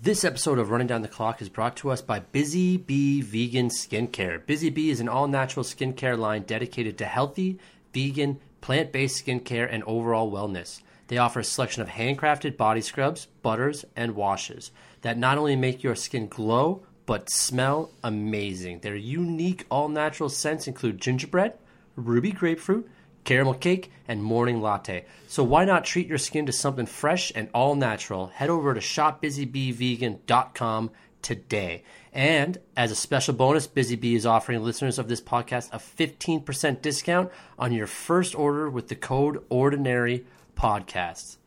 This episode of Running Down the Clock is brought to us by Busy Bee Vegan Skincare. Busy Bee is an all natural skincare line dedicated to healthy, vegan, plant based skincare and overall wellness. They offer a selection of handcrafted body scrubs, butters, and washes that not only make your skin glow, but smell amazing. Their unique all natural scents include gingerbread, ruby grapefruit, caramel cake, and morning latte. So why not treat your skin to something fresh and all natural? Head over to shopbusybeevegan.com today. And as a special bonus, Busy Bee is offering listeners of this podcast a 15% discount on your first order with the code Ordinary Podcasts.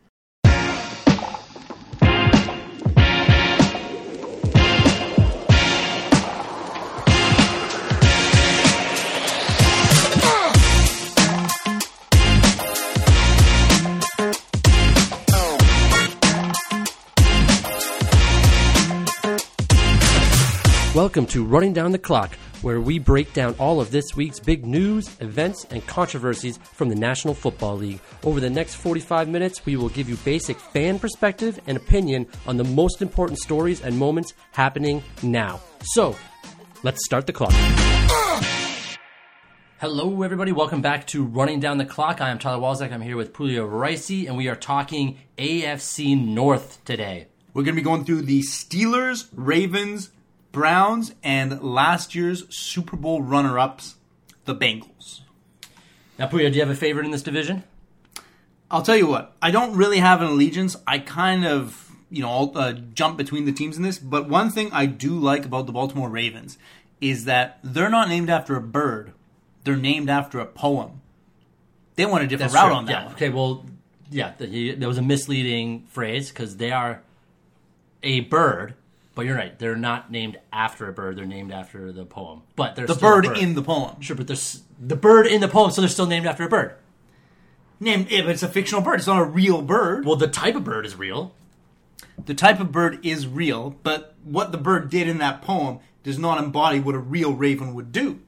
Welcome to Running Down the Clock, where we break down all of this week's big news, events, and controversies from the National Football League. Over the next 45 minutes, we will give you basic fan perspective and opinion on the most important stories and moments happening now. So, let's start the clock. Hello, everybody. Welcome back to Running Down the Clock. I am Tyler Walzak. I'm here with Poya Reisi, and we are talking AFC North today. We're going to be going through the Steelers, Ravens, Browns, and last year's Super Bowl runner ups, the Bengals. Now, Poya, do you have a favorite in this division? I'll tell you what, I don't really have an allegiance. I kind of, you know, I'll, uh, jump between the teams in this. But one thing I do like about the Baltimore Ravens is that they're not named after a bird, they're named after a poem. They went a different route true. on that yeah. one. Okay, well, yeah, the, he, there was a misleading phrase because they are a bird, but you're right. They're not named after a bird. They're named after the poem. But they're The a bird in the poem. sure, but there's the bird in the poem, so they're still named after a bird. Named, yeah, but it's a fictional bird. It's not a real bird. Well, the type of bird is real. The type of bird is real, but what the bird did in that poem does not embody what a real raven would do.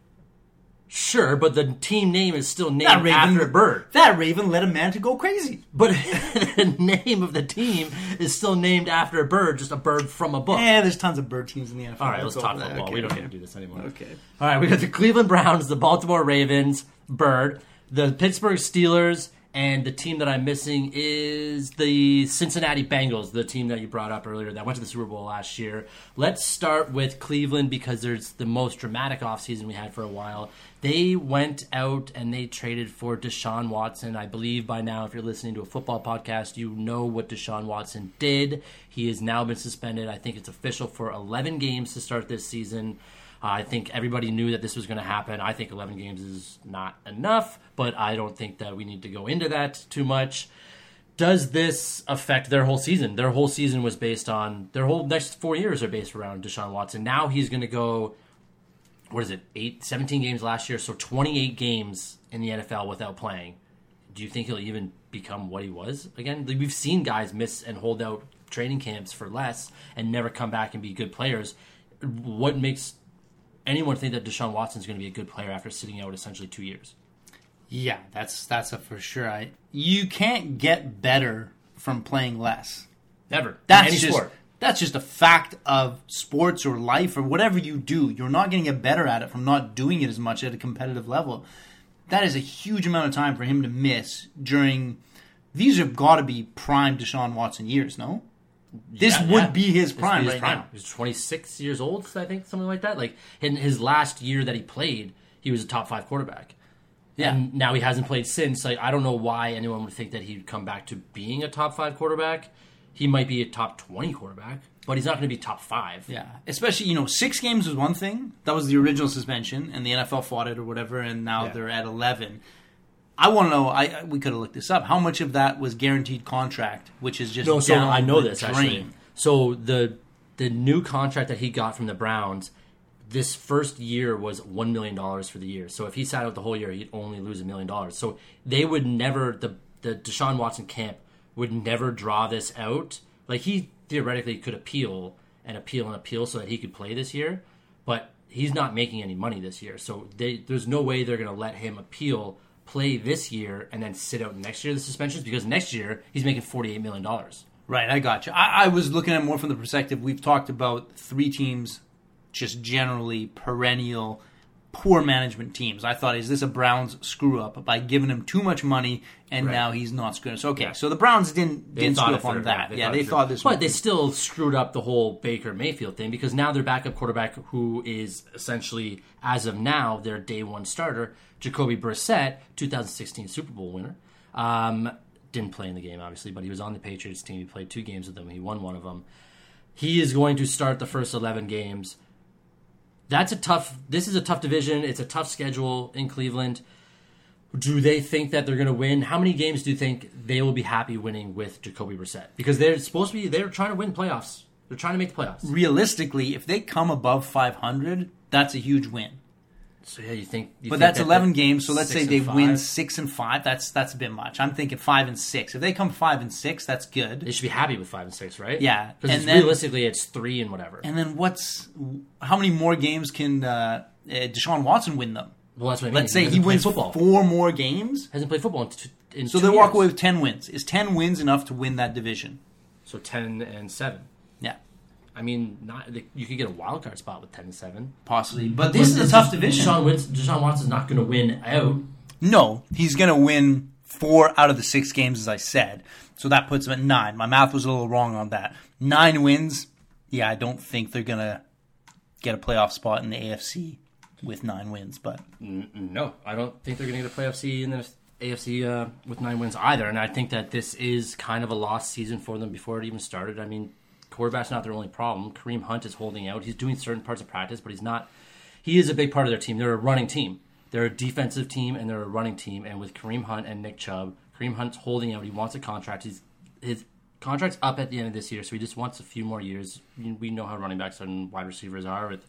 Sure, but the team name is still That named raven, after a bird. That raven led a man to go crazy. But the name of the team is still named after a bird, just a bird from a book. Yeah, there's tons of bird teams in the NFL. All right, let's talk that. football. Okay, we don't need to do this anymore. Okay. All right, we got the Cleveland Browns, the Baltimore Ravens, Bird, the Pittsburgh Steelers, and the team that I'm missing is the Cincinnati Bengals, the team that you brought up earlier that went to the Super Bowl last year. Let's start with Cleveland because there's the most dramatic offseason we had for a while. They went out and they traded for Deshaun Watson. I believe by now, if you're listening to a football podcast, you know what Deshaun Watson did. He has now been suspended. I think it's official for 11 games to start this season. I think everybody knew that this was going to happen. I think 11 games is not enough, but I don't think that we need to go into that too much. Does this affect their whole season? Their whole season was based on their whole next four years are based around Deshaun Watson. Now he's going to go, what is it, eight, 17 games last year, so 28 games in the NFL without playing. Do you think he'll even become what he was again? We've seen guys miss and hold out training camps for less and never come back and be good players. What makes anyone think that Deshaun Watson is going to be a good player after sitting out essentially two years? Yeah, that's that's a for sure. I, you can't get better from playing less. Never. That's any just sport. That's just a fact of sports or life or whatever you do. You're not going to get better at it from not doing it as much at a competitive level. That is a huge amount of time for him to miss during. These have got to be prime Deshaun Watson years, no? This Yeah, would yeah. be his prime be his right prime. now. He's 26 years old, I think, something like that. Like in his last year that he played, he was a top five quarterback. Yeah. And now he hasn't played since. Like I don't know why anyone would think that he'd come back to being a top five quarterback. He might be a top 20 quarterback, but he's not going to be top five. Yeah, especially you know six games was one thing. That was the original suspension, and the NFL fought it or whatever, and now Yeah. they're at eleven. I want to know. I we could have looked this up. How much of that was guaranteed contract, which is just No, so I know this drain? actually. So the the new contract that he got from the Browns, this first year was one million dollars for the year. So if he sat out the whole year, he'd only lose a million dollars. So they would never the the Deshaun Watson camp would never draw this out. Like he theoretically could appeal and appeal and appeal so that he could play this year, but he's not making any money this year. So they, there's no way they're going to let him appeal, play this year, and then sit out next year the suspensions because next year he's making forty eight million dollars. Right, I got you. I, I was looking at more from the perspective we've talked about three teams, just generally perennial poor management teams. I thought, is this a Browns screw up by giving him too much money and Right. now he's not screwing? So okay, Yeah. so the Browns didn't They didn't screw up on that. Yeah, it they through. thought this. but they still screwed up the whole Baker Mayfield thing because now their backup quarterback, who is essentially as of now their day one starter, Jacoby Brissett, 2016 Super Bowl winner, um, didn't play in the game obviously, but he was on the Patriots team. He played two games with them. He won one of them. He is going to start the first 11 games. That's a tough. This is a tough division. It's a tough schedule in Cleveland. Do they think that they're going to win? How many games do you think they will be happy winning with Jacoby Brissett? Because they're supposed to be. They're trying to win playoffs. They're trying to make the playoffs. realistically, if they come above 500, that's a huge win. So yeah, you think? You But think that's that 11 games, so let's say they win six and five. That's that's a bit much. I'm thinking five and six. If they come five and six, that's good. They should be happy with five and six, right? Yeah, because realistically, it's three and whatever. And then what's how many more games can uh, uh, Deshaun Watson win them? well, that's what I mean. Let's say he hasn't wins football. four more games, Hasn't played football in, t- in so they walk years. away with ten wins. Is ten wins enough to win that division? So ten and seven. Yeah, I mean, not you could get a wild card spot with ten and seven. possibly. But this is a tough division. Deshaun, Wins- Deshaun Watson's not going to win out. No, he's going to win four out of the six games, as I said. So that puts him at nine. My math was a little wrong on that. Nine wins. Yeah, I don't think they're going to get a playoff spot in the AFC with nine wins. But No, I don't think they're going to get a playoff seed in the AFC uh, with nine wins either. And I think that this is kind of a lost season for them before it even started. I mean, quarterback's not their only problem. Kareem Hunt is holding out. He's doing certain parts of practice, but he's not. He is a big part of their team. They're a running team. They're a defensive team and they're a running team. And with Kareem Hunt and Nick Chubb, Kareem Hunt's holding out. He wants a contract. He's his contract's up at the end of this year, so he just wants a few more years. We know how running backs and wide receivers are with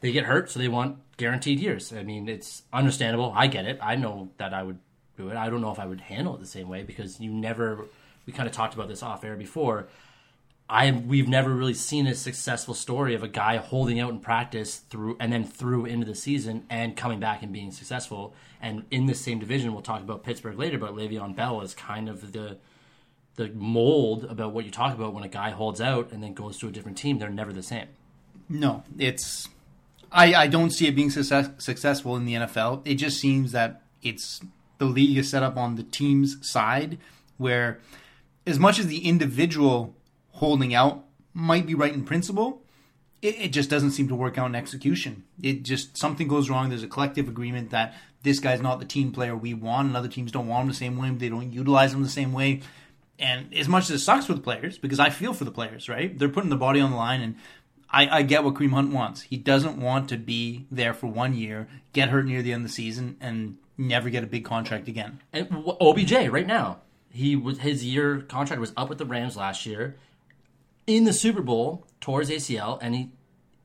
they get hurt, so they want guaranteed years. I mean, it's understandable. I get it. I know that I would do it. I don't know if I would handle it the same way because you never. We kind of talked about this off air before. I we've never really seen a successful story of a guy holding out in practice through and then through into the season and coming back and being successful. And in the same division, we'll talk about Pittsburgh later, but Le'Veon Bell is kind of the the mold about what you talk about when a guy holds out and then goes to a different team. They're never the same. no, it's. I, I don't see it being success, successful in the NFL. It just seems that it's the league is set up on the team's side where, as much as the individual holding out might be right in principle, it, it just doesn't seem to work out in execution. It just something goes wrong. There's a collective agreement that this guy's not the team player we want, and other teams don't want him the same way. They don't utilize him the same way. And as much as it sucks for the players, because I feel for the players, right? They're putting the body on the line, and I, I get what Kareem Hunt wants. He doesn't want to be there for one year, get hurt near the end of the season, and never get a big contract again. And OBJ right now, he was his year contract was up with the Rams last year. In the Super Bowl, tore his ACL, and he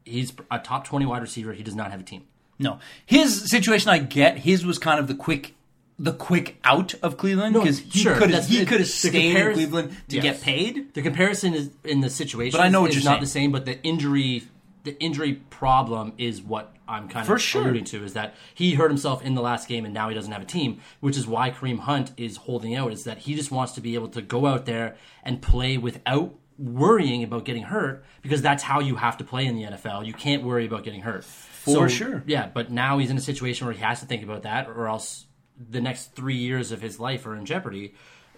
he's a top twenty wide receiver. He does not have a team. No, his situation I get. His was kind of the quick, the quick out of Cleveland because he sure, could have he could have stayed in Cleveland to Yes. get paid. The comparison is in the situation. But I know what is you're not saying. the same. But the injury, the injury problem is what I'm kind For of sure. alluding to. Is that he hurt himself in the last game and now he doesn't have a team, which is why Kareem Hunt is holding out. Is that he just wants to be able to go out there and play without worrying about getting hurt because that's how you have to play in the NFL. You can't worry about getting hurt. For So, sure. Yeah, but now he's in a situation where he has to think about that, or else the next three years of his life are in jeopardy.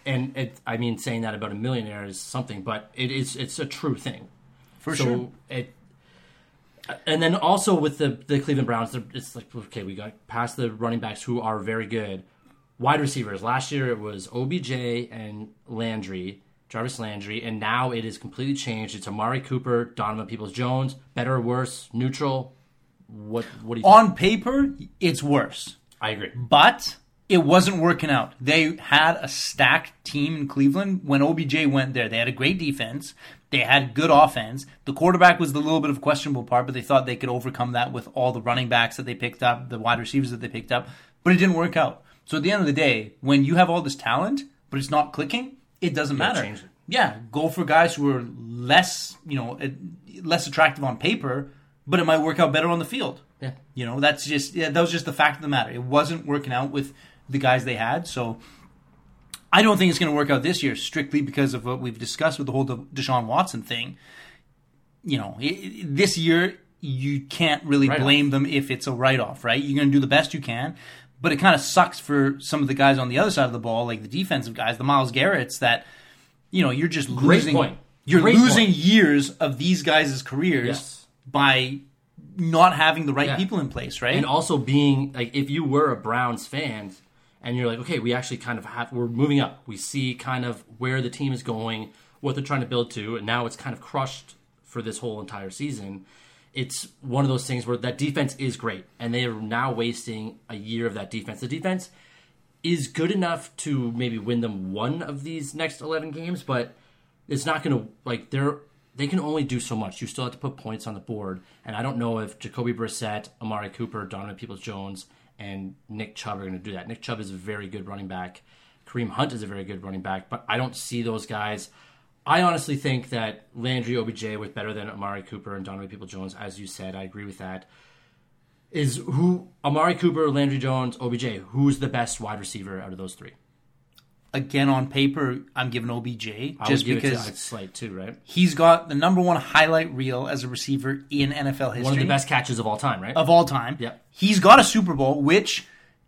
And it, I mean, saying that about a millionaire is something, but it is it's a true thing. For so sure. it, and then also with the the Cleveland Browns, it's like okay, we got past the running backs who are very good. Wide receivers. Last year it was OBJ and Landry, Jarvis Landry, and now it is completely changed. It's Amari Cooper, Donovan Peoples Jones. Better or worse? Neutral? What what do you? On paper, it's worse, I agree. but it wasn't working out. They had a stacked team in Cleveland when OBJ went there. They had a great defense. They had good offense. The quarterback was the little bit of questionable part, but they thought they could overcome that with all the running backs that they picked up, the wide receivers that they picked up. But it didn't work out. So at the end of the day, when you have all this talent, but it's not clicking, it doesn't matter. it. Yeah, go for guys who are less, you know, less attractive on paper, but it might work out better on the field. Yeah. You know, that's just yeah, that was just the fact of the matter. It wasn't working out with the guys they had, so I don't think it's going to work out this year strictly because of what we've discussed with the whole De- Deshaun Watson thing. You know, i i- this year you can't really blame them if it's a write off, right? You're going to do the best you can, but it kind of sucks for some of the guys on the other side of the ball, like the defensive guys, the Miles Garrett's, that you know you're just Great losing. point. You're Great losing point. years of these guys' careers Yes. by not having the right Yeah. people in place, right? and also being like if you were a Browns fan and you're like, okay, we actually kind of have we're moving up. We see kind of where the team is going, what they're trying to build to, and now it's kind of crushed for this whole entire season. It's one of those things where that defense is great, and they are now wasting a year of that defense. The defense is good enough to maybe win them one of these next 11 games, but it's not going to like they're they can only do so much. You still have to put points on the board, and I don't know if Jacoby Brissett, Amari Cooper, Donovan Peoples-Jones, and Nick Chubb are going to do that. Nick Chubb is a very good running back. Kareem Hunt is a very good running back, but I don't see those guys. I honestly think that Landry OBJ was better than Amari Cooper and Donovan Peoples-Jones, as you said. I agree with that. Is who Amari Cooper, Landry Jones, OBJ? Who's the best wide receiver out of those three? Again, on paper, I'm giving OBJ I just because it to too, right? he's got the number one highlight reel as a receiver in NFL history One of the best catches of all time, right? of all time. Yep. He's got a Super Bowl, which,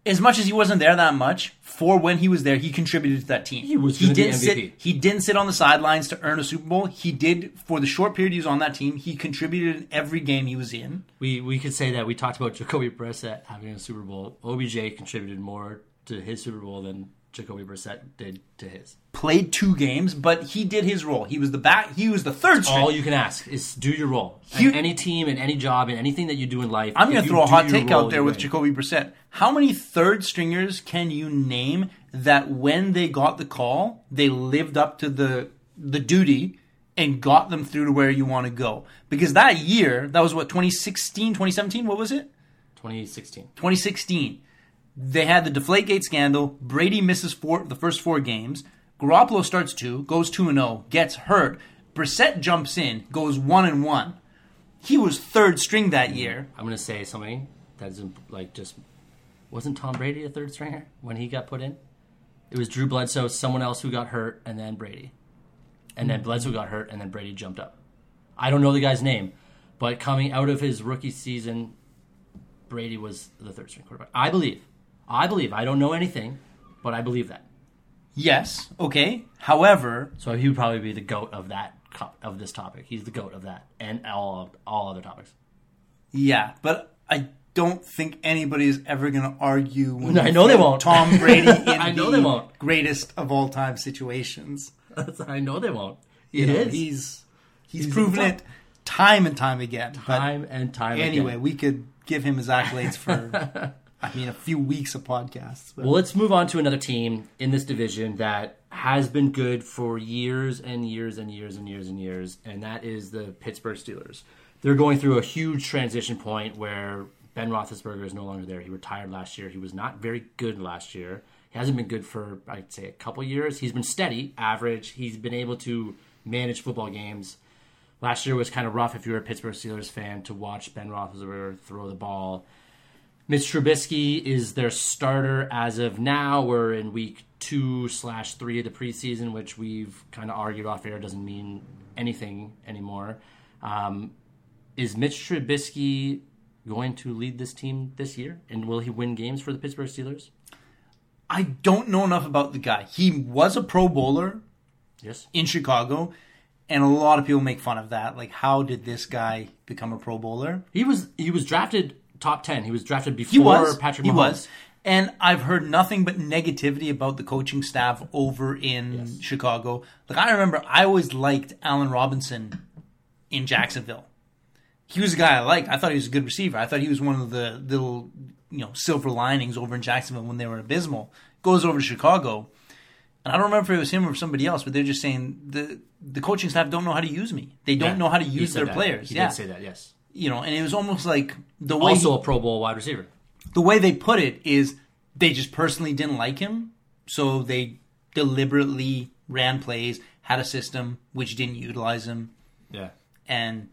as much as he wasn't there that much, for when he was there, he contributed to that team. He was gonna didn't sit. MVP. He didn't sit on the sidelines to earn a Super Bowl. He did for the short period he was on that team. He contributed in every game he was in. We we could say that we talked about Jacoby Brissett having a Super Bowl. OBJ contributed more to his Super Bowl than Jacoby Brissett did to his. Played two games, but he did his role. He was the back. He was the third string. All you can ask is do your role. You- any team and any job and anything that you do in life. I'm going to throw a hot take role, out there with win. Jacoby Brissett. How many third stringers can you name that when they got the call, they lived up to the the duty and got them through to where you want to go? Because that year, that was what 2016, 2017, what was it? 2016. 2016. They had the Deflategate scandal. Brady misses four the first four games. Garoppolo starts two, goes two and zero, gets hurt. Brissett jumps in, goes one and one. He was third string that year. I'm going to say something that isn't like just. Wasn't Tom Brady a third stringer when he got put in? It was Drew Bledsoe, someone else who got hurt, and then Brady. And then Bledsoe got hurt, and then Brady jumped up. I don't know the guy's name, but coming out of his rookie season, Brady was the third string quarterback. I believe. I believe. I don't know anything, but I believe that. Yes, okay. However, So he would probably be the goat of that co- of this topic. He's the goat of that, and all all other topics. yeah, but I don't think anybody's ever going to argue. When I you know they won't. Tom Brady in I know the they won't. greatest of all time situations. I know they won't. You It know, is. He's he's, He's proven it time and time again. But time and time anyway, again. we could give him his accolades for, I mean, a few weeks of podcasts. But Well, let's move on to another team in this division that has been good for years and years and years and years and years, and that is the Pittsburgh Steelers. They're going through a huge transition point where Ben Roethlisberger is no longer there. He retired last year. He was not very good last year. He hasn't been good for, I'd say, a couple years. He's been steady, average. He's been able to manage football games. Last year was kind of rough if you were a Pittsburgh Steelers fan to watch Ben Roethlisberger throw the ball. Mitch Trubisky is their starter as of now. We're in week two slash three of the preseason, which we've kind of argued off air doesn't mean anything anymore. Um, is Mitch Trubisky going to lead this team this year, and will he win games for the Pittsburgh Steelers? I don't know enough about the guy. He was a Pro Bowler Yes. in Chicago, and a lot of people make fun of that. Like, how did this guy become a Pro Bowler? He was he was drafted top ten. He was drafted before He was. Patrick he was. And I've heard nothing but negativity about the coaching staff over in Yes. Chicago. Like I remember, I always liked Allen Robinson in Jacksonville. He was a guy I liked. I thought he was a good receiver. I thought he was one of the little, you know, silver linings over in Jacksonville when they were abysmal. Goes over to Chicago, and I don't remember if it was him or somebody else, but they're just saying the the coaching staff don't know how to use me. They don't Yeah. know how to use their that. players. He yeah, did say that. Yes. You know, and it was almost like the way he- Also a Pro Bowl wide receiver. the way they put it is they just personally didn't like him, so they deliberately ran plays, had a system which didn't utilize him, Yeah. and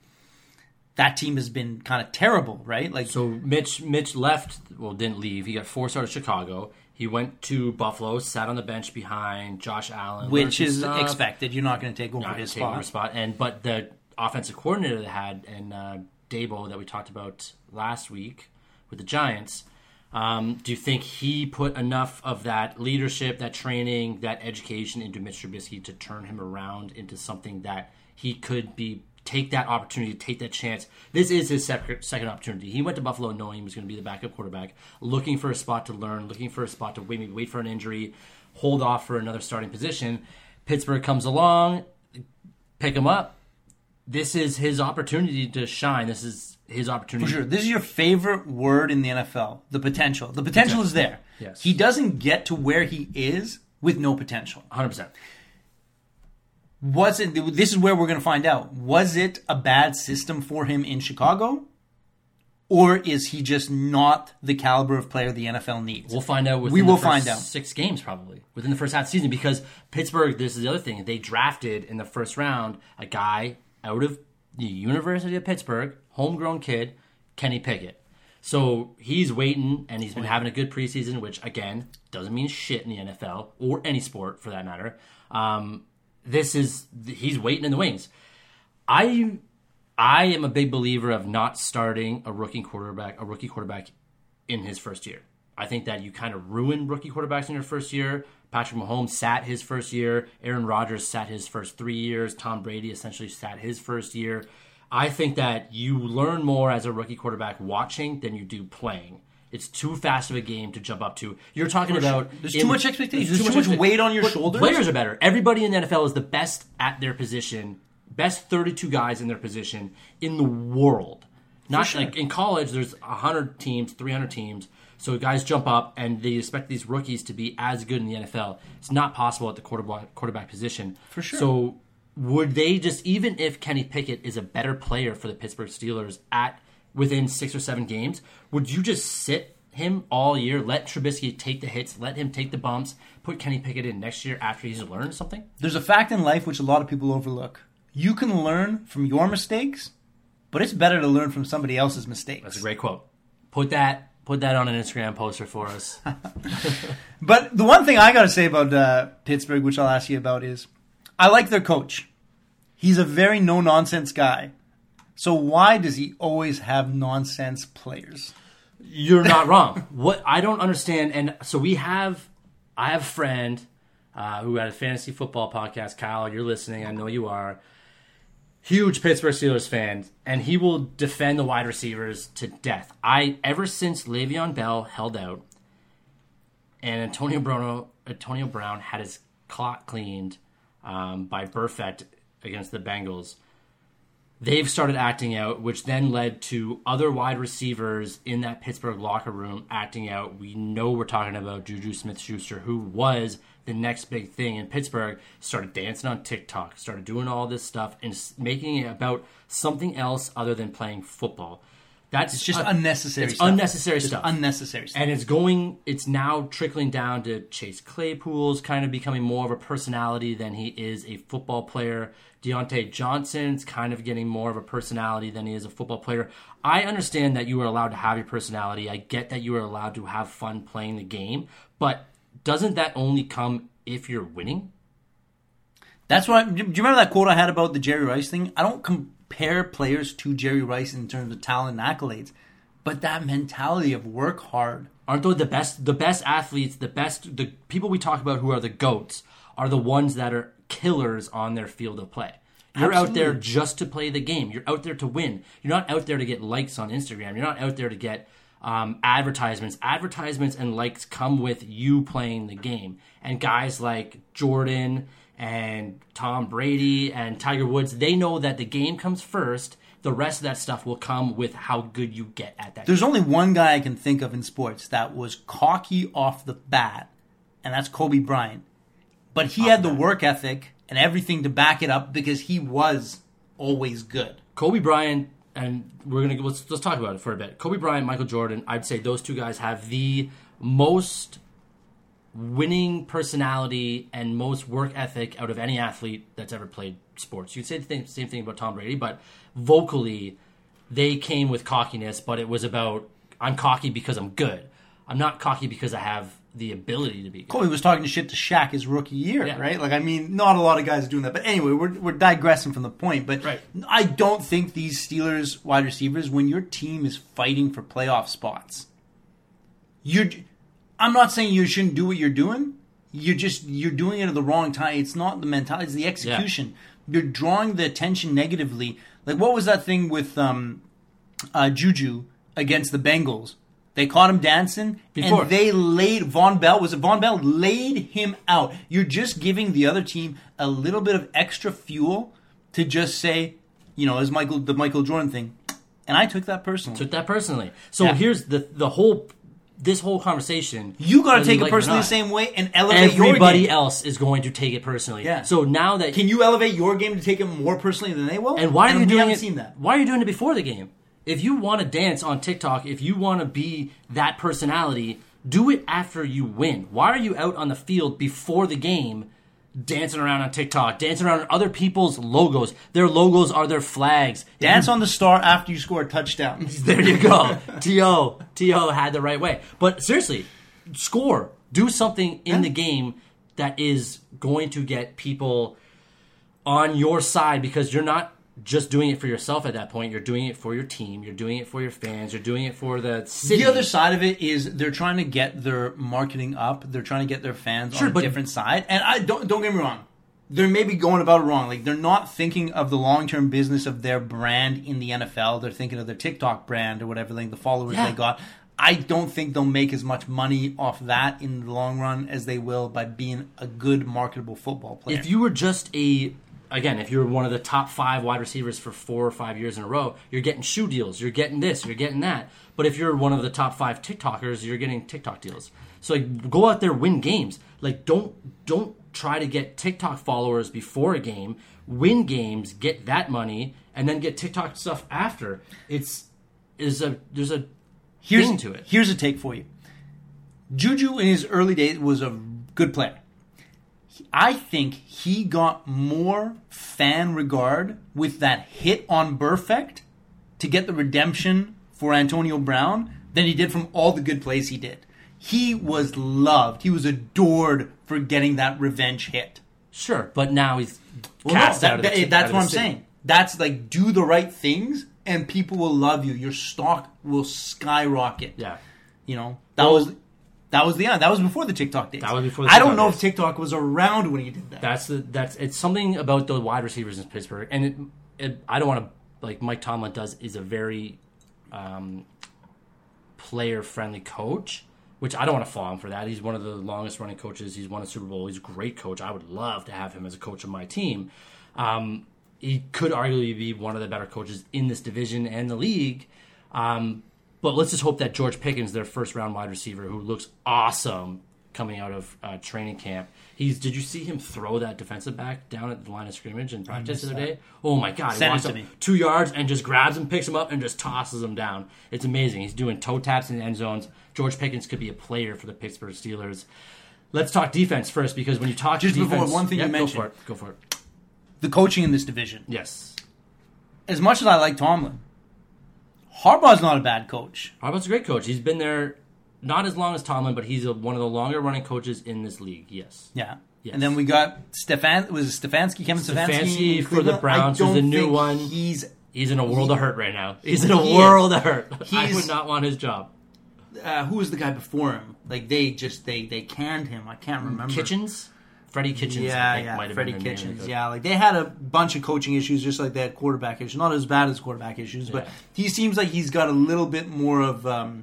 that team has been kind of terrible, right? Like, So Mitch Mitch left, well, didn't leave. He got forced out of Chicago. He went to Buffalo, sat on the bench behind Josh Allen, Which is stuff. expected. You're not going to take over his spot. spot. And but the offensive coordinator they had and uh, Daboll that we talked about last week with the Giants. Um, do you think he put enough of that leadership, that training, that education into Mitch Trubisky to turn him around into something that he could be take that opportunity, take that chance? This is his sec- second opportunity. He went to Buffalo knowing he was going to be the backup quarterback, looking for a spot to learn, looking for a spot to wait, wait for an injury, hold off for another starting position. Pittsburgh comes along, pick him up. This is his opportunity to shine. This is his opportunity. For sure. This is your favorite word in the NFL. The potential. The potential is there. Yes. He doesn't get to where he is with no potential. 100%. Was it this is where we're going to find out. Was it a bad system for him in Chicago? Or is he just not the caliber of player the NFL needs? We'll find out. Within We will the first find out. Six games probably within the first half of the season because Pittsburgh. This is the other thing they drafted in the first round a guy out of the University of Pittsburgh, homegrown kid, Kenny Pickett. So he's waiting, and he's been having a good preseason, which again doesn't mean shit in the NFL or any sport for that matter. Um, this is he's waiting in the wings. I I am a big believer of not starting a rookie quarterback, a rookie quarterback in his first year. I think that you kind of ruin rookie quarterbacks in your first year. Patrick Mahomes sat his first year. Aaron Rodgers sat his first three years. Tom Brady essentially sat his first year. I think that you learn more as a rookie quarterback watching than you do playing. It's too fast of a game to jump up to. You're talking about There's in- too much expectation. there's There's too much expect- weight on your shoulders. Players are better. Everybody in the NFL is the best at their position, best 32 guys in their position in the world. Not sure. like in college, there's 100 teams, 300 teams. So guys jump up and they expect these rookies to be as good in the NFL. It's not possible at the quarterback quarterback position. For sure. So would they just even if Kenny Pickett is a better player for the Pittsburgh Steelers at within six or seven games, would you just sit him all year, let Trubisky take the hits, let him take the bumps, put Kenny Pickett in next year after he's learned something? There's a fact in life which a lot of people overlook. You can learn from your mistakes, but it's better to learn from somebody else's mistakes. That's a great quote. Put that put that on an Instagram poster for us. But the one thing I got to say about uh, Pittsburgh, which I'll ask you about, is I like their coach. He's a very no nonsense guy. So why does he always have nonsense players? You're not wrong. What I don't understand, and so we have, I have a friend uh, who had a fantasy football podcast. Kyle, you're listening. I know you are. Huge Pittsburgh Steelers fan, and he will defend the wide receivers to death. I ever since Le'Veon Bell held out, and Antonio Brown, Antonio Brown had his clock cleaned um, by Burfict against the Bengals they've started acting out, which then led to other wide receivers in that Pittsburgh locker room acting out. We know we're talking about Juju Smith Schuster, who was the next big thing in Pittsburgh, started dancing on TikTok, started doing all this stuff, and making it about something else other than playing football. That's It's just uh, unnecessary It's stuff. unnecessary Just stuff unnecessary stuff. and it's going it's now trickling down to chase claypool's kind of becoming more of a personality than he is a football player Diontae johnson's kind of getting more of a personality than he is a football player i understand that you are allowed to have your personality i get that you are allowed to have fun playing the game but doesn't that only come if you're winning That's why. Do you remember that quote I had about the Jerry Rice thing? I don't compare players to Jerry Rice in terms of talent and accolades, but that mentality of work hard. aren't they the best the best athletes the best the people we talk about who are the goats are the ones that are killers on their field of play you're out there just to play the game you're out there to win you're not out there to get likes on instagram you're not out there to get um, advertisements. Advertisements and likes come with you playing the game. And guys like jordan and tom brady and tiger woods they know that the game comes first. The rest of that stuff will come with how good you get at that There's only one guy I can think of in sports that was cocky off the bat, and that's Kobe Bryant. But he had the work ethic and everything to back it up because he was always good. Kobe Bryant, and we're gonna let's let's talk about it for a bit. Kobe Bryant, Michael Jordan. I'd say those two guys have the most winning personality and most work ethic out of any athlete that's ever played sports. You'd say the same thing about Tom Brady, but vocally, they came with cockiness. But it was about I'm cocky because I'm good. I'm not cocky because I have the ability to be good. Kobe was talking shit to Shaq his rookie year, Yeah. right? Like, I mean, not a lot of guys are doing that. But anyway, we're, we're digressing from the point. But Right. I don't think these Steelers wide receivers, when your team is fighting for playoff spots, you're. I'm not saying you shouldn't do what you're doing. You're just you're doing it at the wrong time. It's not the mentality; it's the execution. You're drawing the attention negatively. Like what was that thing with um, uh, Juju against the Bengals? They caught him dancing, Before. and they laid Von Bell. Was it Von Bell laid him out? You're just giving the other team a little bit of extra fuel to just say, you know, as Michael the Michael Jordan thing. And I took that personally. Took that personally. So Yeah. here's the the whole this whole conversation. you got to take it or personally the same way and elevate your game. Everybody else is going to take it personally. Yeah. So now that Can you elevate your game to take it more personally than they will? And why are you doing it? Seen that? Why are you doing it before the game? If you want to dance on TikTok, if you want to be that personality, do it after you win. Why are you out on the field before the game, dancing around on TikTok, dancing around on other people's logos? Their logos are their flags. Dance on the star after you score a touchdown. there you go. To To had the right way. But seriously, score. Do something in the game that is going to get people on your side because you're not just doing it for yourself at that point. You're doing it for your team. You're doing it for your fans. You're doing it for the city. The other side of it is they're trying to get their marketing up. They're trying to get their fans Sure, on a different side. And I don't don't get me wrong. They're maybe going about it wrong. Like they're not thinking of the long term business of their brand in the NFL. They're thinking of their TikTok brand or whatever, like the followers Yeah. they got. I don't think they'll make as much money off that in the long run as they will by being a good marketable football player. if you were just a again, if you're one of the top five wide receivers for four or five years in a row, you're getting shoe deals, you're getting this, you're getting that. But if you're one of the top five TikTokers, you're getting TikTok deals. So like, go out there, win games. Like don't don't try to get TikTok followers before a game. Win games, get that money, and then get TikTok stuff after. It's is a there's a here's, thing to it. Here's a take for you. Juju in his early days was a good player. I think he got more fan regard with that hit on Burfict to get the redemption for Antonio Brown than he did from all the good plays he did. He was loved. He was adored for getting that revenge hit. Sure, but now he's Well, no, cast that- out of the, that's what I'm city. saying. That's like do the right things and people will love you. Your stock will skyrocket. Yeah. You know, that Well- was that was the yeah, that was before the TikTok days. That was before the I don't know days. if TikTok was around when he did that. That's the that's it's something about the wide receivers in Pittsburgh, and it, it, I don't want to like Mike Tomlin does is a very um, player friendly coach, which I don't want to fall him for that. He's one of the longest running coaches. He's won a Super Bowl. He's a great coach. I would love to have him as a coach of my team. Um, he could arguably be one of the better coaches in this division and the league. Um, but let's just hope that George Pickens, their first round wide receiver, who looks awesome coming out of uh, training camp. He's. Did you see him throw that defensive back down at the line of scrimmage in practice the other day? Oh my god! Send he walks to up me. two yards and just grabs him, picks him up, and just tosses him down. It's amazing. He's doing toe taps in the end zones. George Pickens could be a player for the Pittsburgh Steelers. Let's talk defense first because when you talk Just before, defense, one thing Yeah, you mentioned. Go for it. Go for it. the coaching in this division. Yes. As much as I like Tomlin, Harbaugh's not a bad coach. Harbaugh's a great coach. He's been there not as long as Tomlin, but he's a, one of the longer running coaches in this league. Yes. Yeah. Yes. And then we got Stefan was it Stefanski, Kevin Stefanski, Stefanski for the Browns, who's a new one. He's He's in a world of hurt right now. He's in a He is. world of hurt. I would not want his job. uh, who was the guy before him? Like they just they they canned him. I can't remember. Kitchens? Freddie Kitchens, Yeah, I think, yeah, might have Freddie been the name of Kitchens. Yeah, like they had a bunch of coaching issues, just like they had quarterback issues. Not as bad as quarterback issues, but Yeah. he seems like he's got a little bit more of um,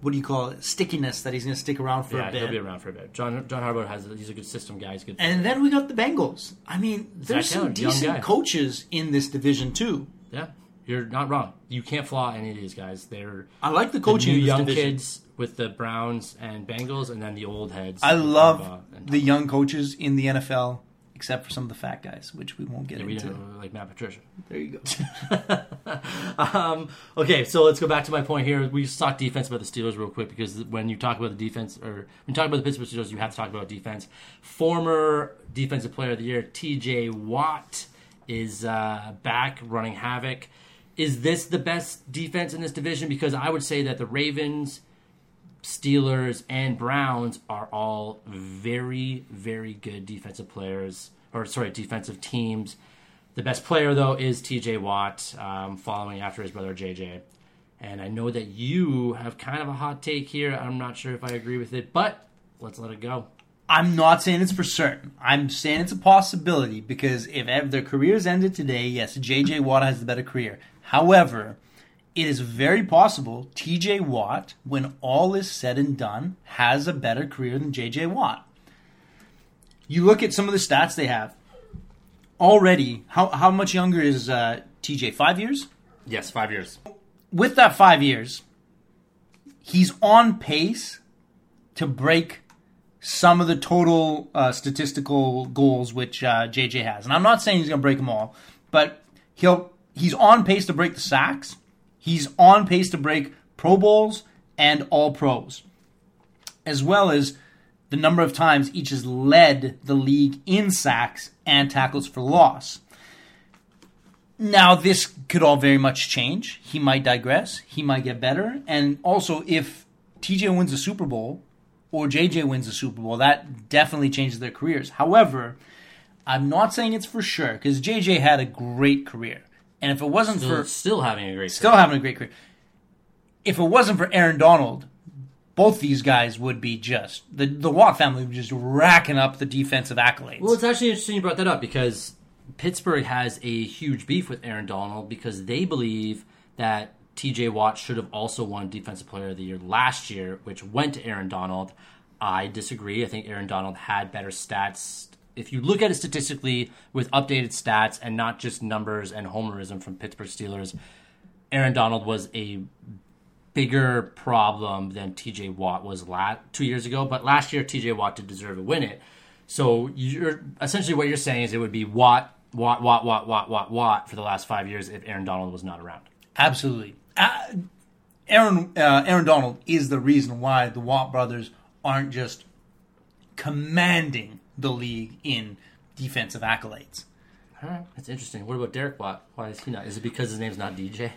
what do you call it? Stickiness that he's going to stick around for Yeah, a bit. he'll be around for a bit. John John Harbaugh has he's a good system guy. He's good. And then we got the Bengals. I mean, there's some decent coaches in this division too. yeah, you're not wrong. You can't flaw any of these guys. They're I like the the coaching in young division. kids with the Browns and Bengals, and then the old heads. I love the young coaches in the NFL, except for some of the fat guys, which we won't get we into. like Matt Patricia. There you go. Um, okay, so let's go back to my point here. We just talk defense about the Steelers real quick because when you talk about the defense, or when you talk about the Pittsburgh Steelers, you have to talk about defense. Former Defensive Player of the Year, T.J. Watt, is uh, back running havoc. Is this the best defense in this division? Because I would say that the Ravens, Steelers, and Browns are all very, very good defensive players, or sorry, defensive teams. The best player, though, is TJ Watt, um, following after his brother JJ. And I know that you have kind of a hot take here. I'm not sure if I agree with it, but let's let it go. I'm not saying it's for certain. I'm saying it's a possibility because if their careers ended today, yes, JJ Watt has the better career. However, it is very possible TJ Watt, when all is said and done, has a better career than JJ Watt. You look at some of the stats they have. Already, how, how much younger is uh, TJ? Five years? Yes, five years. with that five years, he's on pace to break some of the total uh, statistical goals which uh, JJ has. And I'm not saying he's going to break them all, but he'll he's on pace to break the sacks. He's on pace to break Pro Bowls and All Pros, as well as the number of times each has led the league in sacks and tackles for loss. Now, this could all very much change. He might digress. He might get better. And also, if TJ wins a Super Bowl or JJ wins a Super Bowl, that definitely changes their careers. However, I'm not saying it's for sure because JJ had a great career. And if it wasn't Still, for still having a great still having a great career, if it wasn't for Aaron Donald, both these guys would be just the the Watt family would just racking up the defensive accolades. Well, it's actually interesting you brought that up because Pittsburgh has a huge beef with Aaron Donald because they believe that TJ Watt should have also won Defensive Player of the Year last year, which went to Aaron Donald. I disagree. I think Aaron Donald had better stats. If you look at it statistically with updated stats and not just numbers and homerism from Pittsburgh Steelers, Aaron Donald was a bigger problem than TJ Watt was last, two years ago. But last year, TJ Watt did deserve to win it. So you're essentially what you're saying is it would be Watt, Watt, Watt, Watt, Watt, Watt, Watt for the last five years if Aaron Donald was not around. Absolutely. Uh, Aaron uh, Aaron Donald is the reason why the Watt brothers aren't just commanding the league in defensive accolades. All right, that's interesting. What about Derek Watt? Why is he not? Is it because his name's not DJ?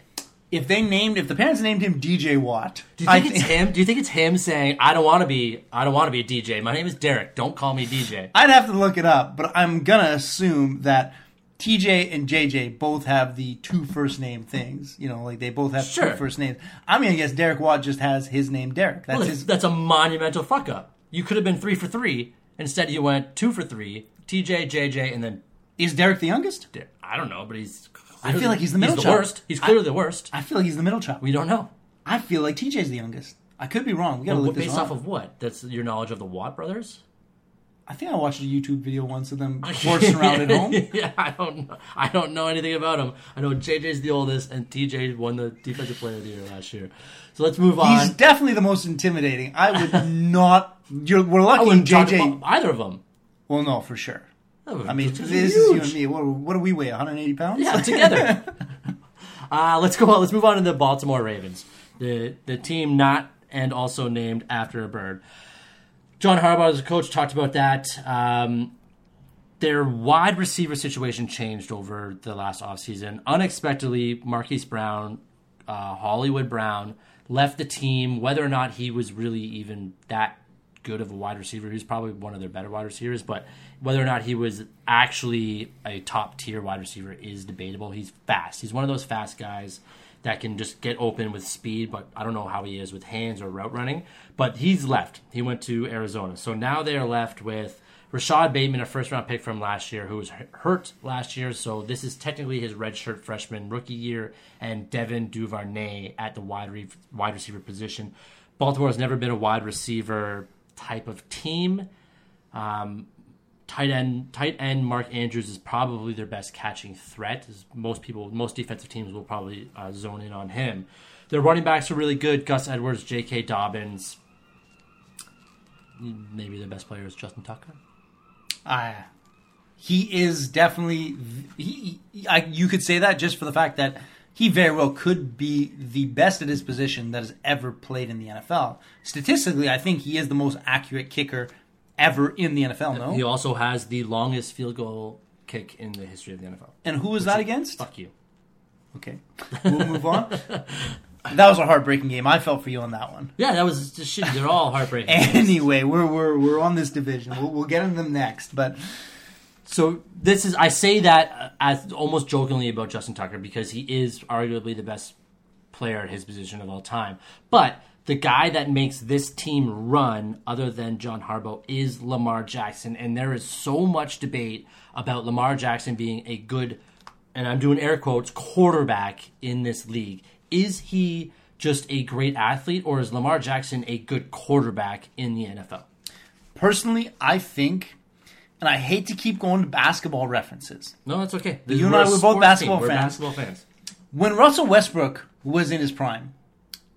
If they named, if the parents named him DJ Watt, Do you think it's him? Do you think it's him saying, "I don't want to be, I don't want to be a DJ. My name is Derek. Don't call me DJ." I'd have to look it up, but I'm gonna assume that TJ and JJ both have the two first name things. You know, like they both have Sure. two first names. I'm gonna guess Derek Watt just has his name Derek. That's Well, his. that's a monumental fuck up. You could have been three for three. Instead, you went two for three. TJ, JJ, and then Is Derek the youngest? I don't know, but he's. I feel like he's the middle He's the child. worst. He's clearly the worst. I feel like he's the middle child. We don't know. I feel like TJ's the youngest. I could be wrong. We gotta Well, look this based up. off of what? That's your knowledge of the Watt brothers? I think I watched a YouTube video once of them horsing around at home. yeah, I don't know. I don't know anything about them. I know JJ's the oldest, and TJ won the defensive player of the year last year. So let's move on. He's definitely the most intimidating. I would not. You're, we're lucky I wouldn't JJ. about either of them. Well, no, for sure. I mean, this is you and me. What, what do we weigh? 180 pounds? Yeah, together. uh, let's go on. Let's move on to the Baltimore Ravens, the the team not and also named after a bird. John Harbaugh, as a coach, talked about that. Um, their wide receiver situation changed over the last offseason. Unexpectedly, Marquise Brown, uh, Hollywood Brown, left the team. Whether or not he was really even that good of a wide receiver, he's probably one of their better wide receivers, but whether or not he was actually a top tier wide receiver is debatable. He's fast. He's one of those fast guys that can just get open with speed, but I don't know how he is with hands or route running. But he's left. He went to Arizona. So now they are left with Rashod Bateman, a first round pick from last year, who was hurt last year. So this is technically his redshirt freshman rookie year, and Devin Duvernay at the wide, re- wide receiver position. Baltimore has never been a wide receiver type of team. Um, tight end tight end Mark Andrews is probably their best catching threat. Most people, most defensive teams will probably uh, zone in on him. Their running backs are really good. Gus Edwards, J.K. Dobbins. Maybe the best player is Justin Tucker. Uh, he is definitely. He- I, you could say that just for the fact that he very well could be the best at his position that has ever played in the NFL. Statistically, I think he is the most accurate kicker ever in the NFL. No, He also has the longest field goal kick in the history of the NFL. and who was that against? Fuck you. Okay, we'll move on. that was a heartbreaking game. I felt for you on that one. Yeah, that was just shit. They're all heartbreaking. Anyway, we're we're we're on this division. We'll, we'll get into them next, but So this is I say that uh, as almost jokingly about Justin Tucker because he is arguably the best player at his position of all time. But the guy that makes this team run, other than John Harbaugh, is Lamar Jackson, and there is so much debate about Lamar Jackson being a good, and I'm doing air quotes, quarterback in this league. Is he just a great athlete, or is Lamar Jackson a good quarterback in the NFL? personally, I think, and I hate to keep going to basketball references. No, that's okay. You and We're we're both basketball. We're fans. basketball fans. When Russell Westbrook was in his prime,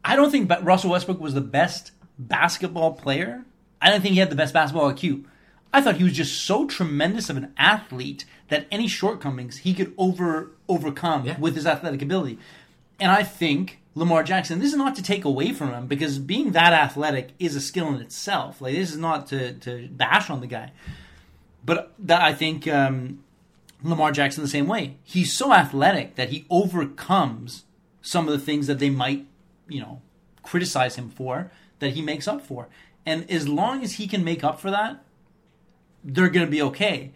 I don't think Russell Westbrook was the best basketball player. I don't think he had the best basketball IQ. I thought he was just so tremendous of an athlete that any shortcomings he could over overcome Yeah. with his athletic ability. And I think Lamar Jackson, this is not to take away from him because being that athletic is a skill in itself. Like this is not to, to bash on the guy. But that I think um, Lamar Jackson the same way. He's so athletic that he overcomes some of the things that they might, you know, criticize him for that he makes up for. And as long as he can make up for that, they're going to be okay.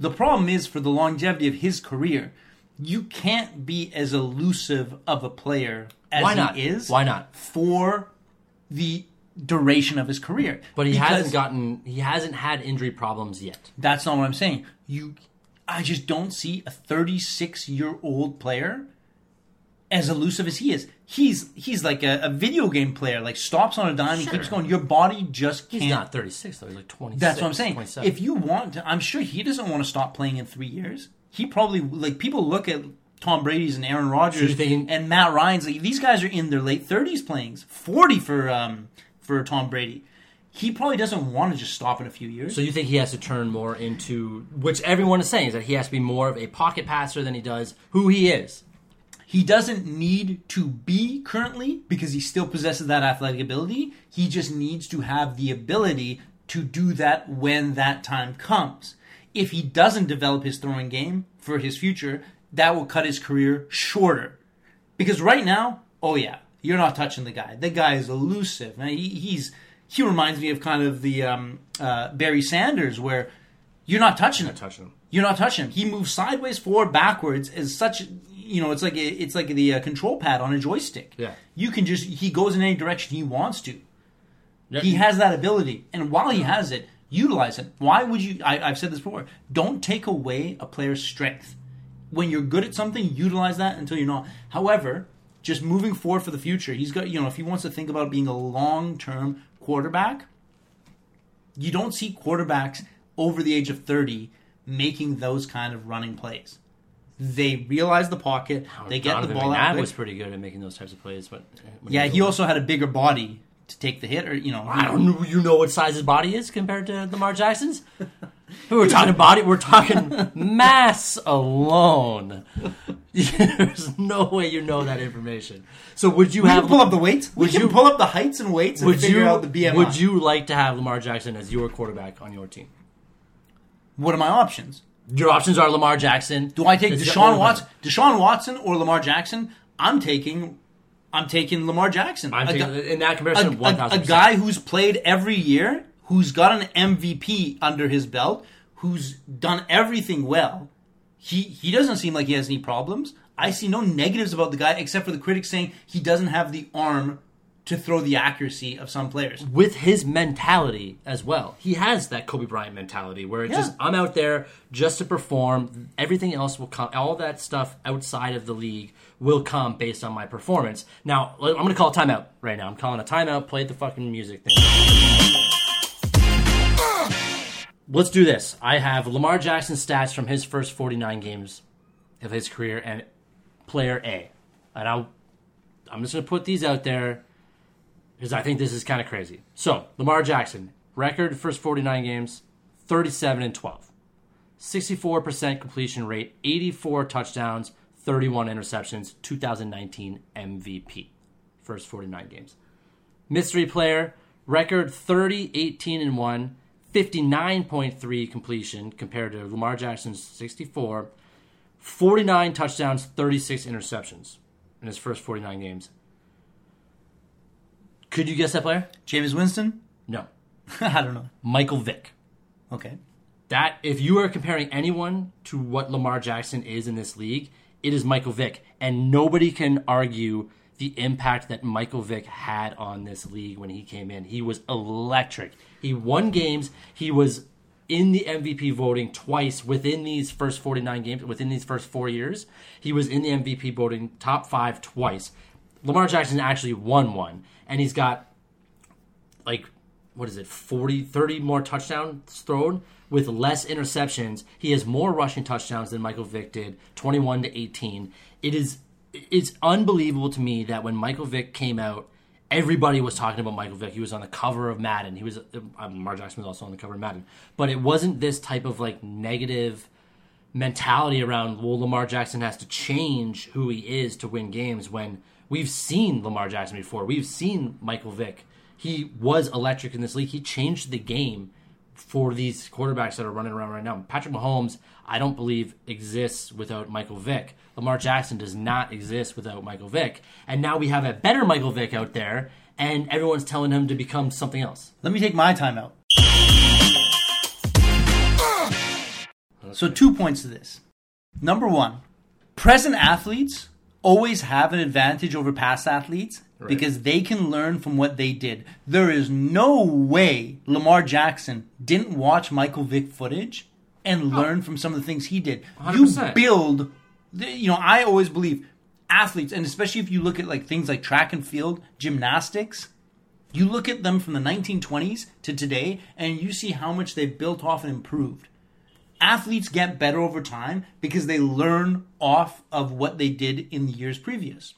The problem is for the longevity of his career, you can't be as elusive of a player as Why not? he is Why not? for the duration of his career. But he Because- hasn't gotten. He hasn't had injury problems yet. that's not what I'm saying. You, I just don't see a 36 year old player as elusive as he is. He's he's like a, a video game player. Like stops on a dime, he keeps going. Your body just can't. He's not 36 though. He's like 26. That's what I'm saying. 27. If you want to, I'm sure he doesn't want to stop playing in three years. He probably like people look at Tom Brady's and Aaron Rodgers thinking- and Matt Ryan's. Like, these guys are in their late 30s playing. 40 for um for Tom Brady. He probably doesn't want to just stop in a few years. so you think he has to turn more into which everyone is saying is that he has to be more of a pocket passer than he does who he is. He doesn't need to be currently because he still possesses that athletic ability. He just needs to have the ability to do that when that time comes. If he doesn't develop his throwing game for his future, that will cut his career shorter. Because right now, oh yeah, you're not touching the guy. The guy is elusive. Man, he, he's he reminds me of kind of the um, uh, Barry Sanders, where you're not touching him. Touching him. You're not touching him. He moves sideways, forward, backwards. is such, you know, it's like a, it's like the uh, control pad on a joystick. Yeah. you can just he goes in any direction he wants to. He has that ability, and while he has it, utilize it. Why would you? I, I've said this before. Don't take away a player's strength. When you're good at something, utilize that until you're not. However, just moving forward for the future, he's got you know if he wants to think about being a long term quarterback, you don't see quarterbacks over the age of thirty making those kind of running plays. They realize the pocket, they get Donovan the ball McNabb out. quick. was pretty good at making those types of plays, but Yeah, was he also had a bigger body to take the hit, or you know, I don't know. You know what size his body is compared to Lamar Jackson's? We're talking body. We're talking mass alone. There's no way you know that information. So would you We have pull up the weights. We Would you- pull up the heights and weights and figure you out the BMI. would you like to have Lamar Jackson as your quarterback on your team? What are my options? Your options are Lamar Jackson. Do I take Deshaun Watson, Deshaun Watson, or Lamar Jackson? I'm taking, I'm taking Lamar Jackson. I'm taking, gu- in that a, comparison, one a, a guy who's played every year, who's got an MVP under his belt, who's done everything well. He he doesn't seem like he has any problems. I see no negatives about the guy except for the critics saying he doesn't have the arm to throw the accuracy of some players. with his mentality as well. He has that Kobe Bryant mentality where it's Yeah. just I'm out there just to perform. Everything else will come. All that stuff outside of the league will come based on my performance. Now I'm going to call a timeout right now. I'm calling a timeout. Play the fucking music thing. Let's do this. I have Lamar Jackson stats from his first 49 games of his career and player A. And I'll, I'm just going to put these out there because I think this is kind of crazy. So, Lamar Jackson, record first 49 games, 37 and 12. 64% completion rate, 84 touchdowns, 31 interceptions, 2019 MVP. First 49 games. Mystery player, record 30, 18 and 1, 59.3 completion compared to Lamar Jackson's 64, 49 touchdowns, 36 interceptions in his first 49 games. Could you guess that player? Jameis Winston? No. I don't know. Michael Vick. Okay. That if you are comparing anyone to what Lamar Jackson is in this league, it is Michael Vick, and nobody can argue the impact that Michael Vick had on this league when he came in. He was electric. He won games. He was in the MVP voting twice within these first 49 games, within these first four years. He was in the MVP voting top five twice. Lamar Jackson actually won one, and he's got like what is it 40 30 more touchdowns thrown? With less interceptions he has more rushing touchdowns than michael vick did 21 to 18 it is it's unbelievable to me that when michael vick came out everybody was talking about michael vick. He was on the cover of madden. He was uh, lamar jackson was also on the cover of madden. But it wasn't this type of like negative mentality around well lamar jackson has to change who he is to win games when we've seen lamar jackson before we've seen michael vick he was electric in this league. He changed the game for these quarterbacks that are running around right now. Patrick Mahomes, I don't believe exists without Michael Vick. Lamar Jackson does not exist without Michael Vick. And now we have a better Michael Vick out there, and everyone's telling him to become something else. Let me take my timeout. So, two points to this. Number one, present athletes always have an advantage over past athletes right. because they can learn from what they did. There is no way Lamar Jackson didn't watch Michael Vick footage and oh. learn from some of the things he did. 100%. You build, you know, I always believe athletes, and especially if you look at like things like track and field, gymnastics, you look at them from the 1920s to today, and you see how much they've built off and improved athletes get better over time because they learn off of what they did in the years previous.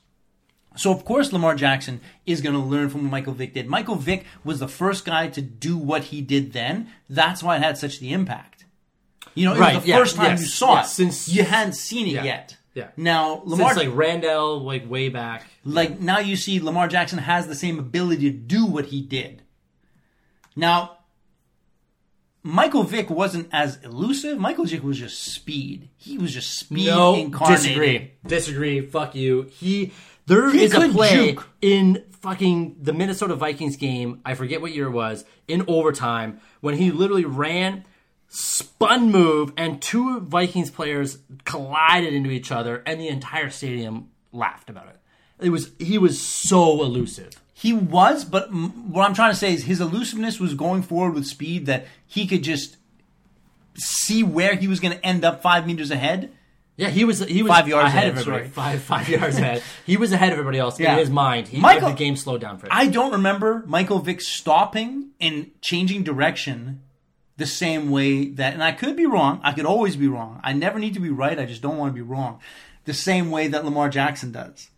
So of course Lamar Jackson is going to learn from what Michael Vick did. Michael Vick was the first guy to do what he did then. That's why it had such the impact. You know, it right, was the yeah, first time yes, you saw yes, it. Since you hadn't seen it yeah, yet. Yeah. Now Lamar Since like Randall, like way back. Like now you see Lamar Jackson has the same ability to do what he did. Now Michael Vick wasn't as elusive. Michael Vick was just speed. He was just speed no, incarnated. Disagree. Disagree. Fuck you. He there he is a play juke. in fucking the Minnesota Vikings game. I forget what year it was in overtime when he literally ran, spun move, and two Vikings players collided into each other, and the entire stadium laughed about it. It was he was so elusive. He was, but what I'm trying to say is his elusiveness was going forward with speed that he could just see where he was going to end up five meters ahead. Yeah, he was he was five yards ahead, ahead of everybody. Five five yards ahead. He was ahead of everybody else yeah. in his mind. He Michael, the game slowed down for him. I don't remember Michael Vick stopping and changing direction the same way that, and I could be wrong. I could always be wrong. I never need to be right. I just don't want to be wrong. The same way that Lamar Jackson does.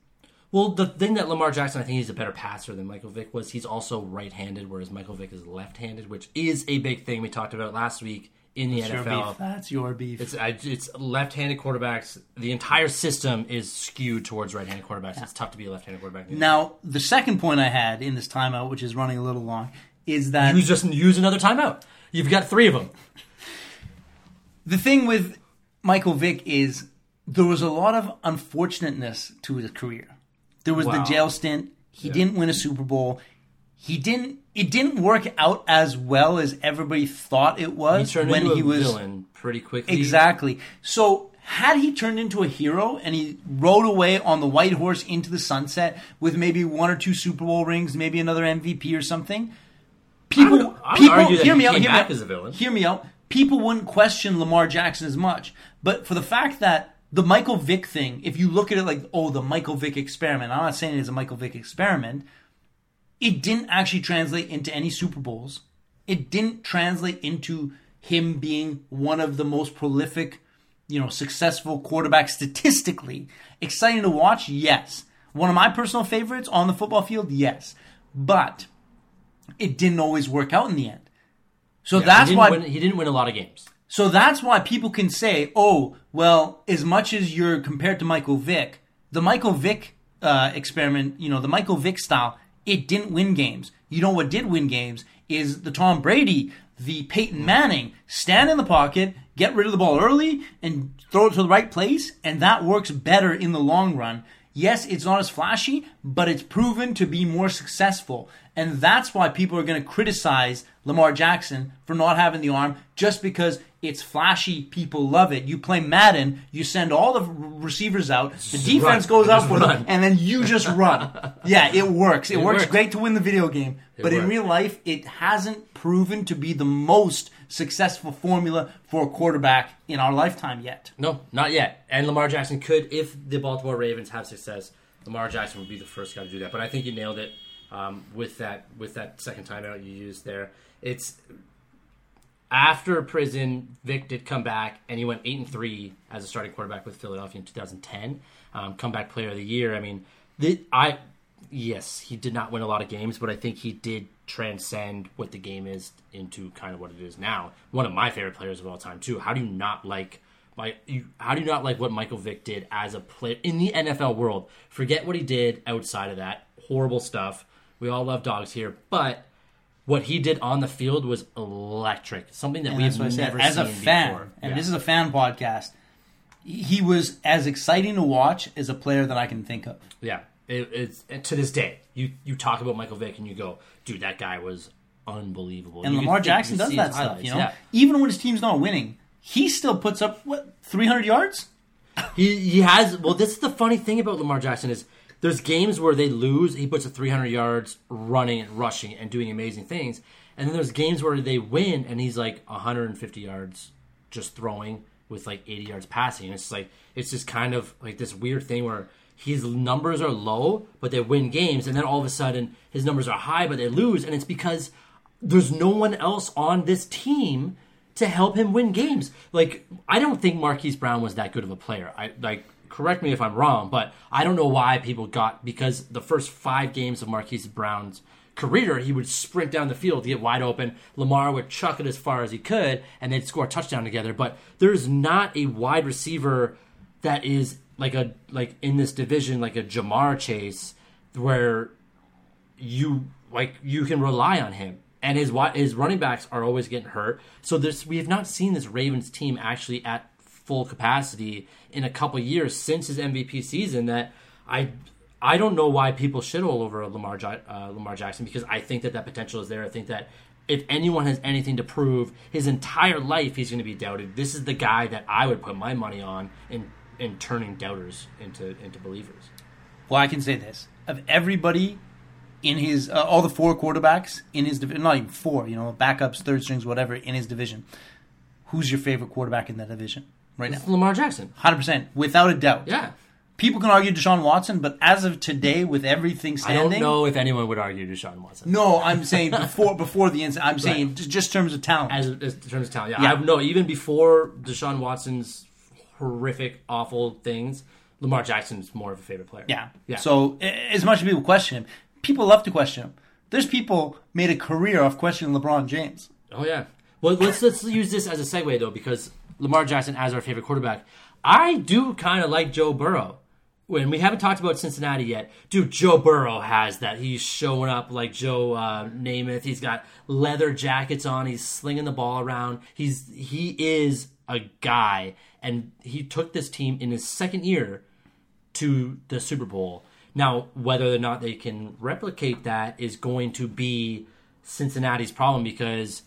Well, the thing that Lamar Jackson, I think he's a better passer than Michael Vick was. He's also right-handed, whereas Michael Vick is left-handed, which is a big thing we talked about last week in the That's NFL. Your. That's your beef. It's it's left-handed quarterbacks. The entire system is skewed towards right-handed quarterbacks. Yeah. It's tough to be a left-handed quarterback. Now, the second point I had in this timeout, which is running a little long, is that you just use another timeout. You've got three of them. The thing with Michael Vick is there was a lot of unfortunateness to his career. There was wow. the jail stint. He yeah. didn't win a Super Bowl. He didn't. It didn't work out as well as everybody thought it was he when he was villain pretty quickly. Exactly. So had he turned into a hero and he rode away on the white horse into the sunset with maybe one or two Super Bowl rings, maybe another MVP or something, people, I would, I would people, hear me out. Hear me out. Hear me out. People wouldn't question Lamar Jackson as much, but for the fact that the Michael Vick thing, if you look at it like, oh, the Michael Vick experiment, I'm not saying it's a Michael Vick experiment, it didn't actually translate into any Super Bowls. It didn't translate into him being one of the most prolific, you know, successful quarterbacks statistically. Exciting to watch? Yes. One of my personal favorites on the football field? Yes. But it didn't always work out in the end. So yeah, that's he why win, he didn't win a lot of games. So that's why people can say, oh, well, as much as you're compared to Michael Vick, the Michael Vick uh, experiment, you know, the Michael Vick style, it didn't win games. You know what did win games is the Tom Brady, the Peyton Manning, stand in the pocket, get rid of the ball early, and throw it to the right place, and that works better in the long run. Yes, it's not as flashy, but it's proven to be more successful. And that's why people are going to criticize Lamar Jackson for not having the arm just because it's flashy. People love it. You play Madden, you send all the receivers out, the defense run. goes up with them, and then you just run. yeah, it works. It, works works. great to win the video game, but in real life, it hasn't proven to be the most successful formula for a quarterback in our lifetime yet. No, not yet. And Lamar Jackson could, if the Baltimore Ravens have success, Lamar Jackson would be the first guy to do that. But I think you nailed it um, with that with that second timeout you used there. It's after prison, Vick did come back and he went eight and three as a starting quarterback with Philadelphia in 2010. Um, comeback player of the year. I mean, the, I yes, he did not win a lot of games, but I think he did transcend what the game is into kind of what it is now. One of my favorite players of all time too. How do you not like? Like, you, how do you not like what Michael Vick did as a player in the NFL world? Forget what he did outside of that horrible stuff. We all love dogs here, but what he did on the field was electric. Something that And we've never As seen a fan, before. and Yeah. this is a fan podcast, he was as exciting to watch as a player that I can think of. Yeah, it, it's and to this day. You you talk about Michael Vick and you go, dude, that guy was unbelievable. And You Lamar could- Jackson does that stuff, you know. Yeah. Even when his team's not winning, he still puts up what 300 yards. He he has. Well, this is the funny thing about Lamar Jackson is there's games where they lose, he puts up 300 yards running and rushing and doing amazing things, and then there's games where they win and he's like 150 yards just throwing with like 80 yards passing. And it's like it's just kind of like this weird thing where his numbers are low, but they win games, and then all of a sudden his numbers are high, but they lose, and it's because there's no one else on this team to help him win games. Like I don't think Marquise Brown was that good of a player. I like correct me if I'm wrong, but I don't know why people got because the first five games of Marquise Brown's career, he would sprint down the field to get wide open. Lamar would chuck it as far as he could, and they'd score a touchdown together. But there's not a wide receiver that is like a like in this division like a Ja'Marr Chase where you like you can rely on him and his his running backs are always getting hurt so this we have not seen this Ravens team actually at full capacity in a couple years since his MVP season that I I don't know why people shit all over Lamar uh, Lamar Jackson because I think that that potential is there. I think that if anyone has anything to prove his entire life he's going to be doubted. This is the guy that I would put my money on in in turning doubters into into believers. Well, I can say this: of everybody in his, uh, all the four quarterbacks in his division, not even four, you know, backups, third strings, whatever, in his division, who's your favorite quarterback in that division right now? Lamar Jackson Hundred percent, without a doubt. yeah People can argue Deshaun Watson, but as of today, with everything standing, I don't know if anyone would argue Deshaun Watson. No, I'm saying before before the incident. I'm saying just, just terms of talent. As, as terms of talent, yeah. Yeah. I no, even before Deshaun Watson's horrific, awful things, Lamar Jackson's more of a favorite player. yeah. Yeah. So as much as people question him, people love to question him. There's people made a career off questioning LeBron James. Oh yeah. Well, let's let's use this as a segue though, because Lamar Jackson as our favorite quarterback. I do kind of like Joe Burrow. When we haven't talked about Cincinnati yet, dude, Joe Burrow has that. He's showing up like Joe uh, Namath. He's got leather jackets on. He's slinging the ball around. He's he is a guy, and he took this team in his second year to the Super Bowl. Now, whether or not they can replicate that is going to be Cincinnati's problem because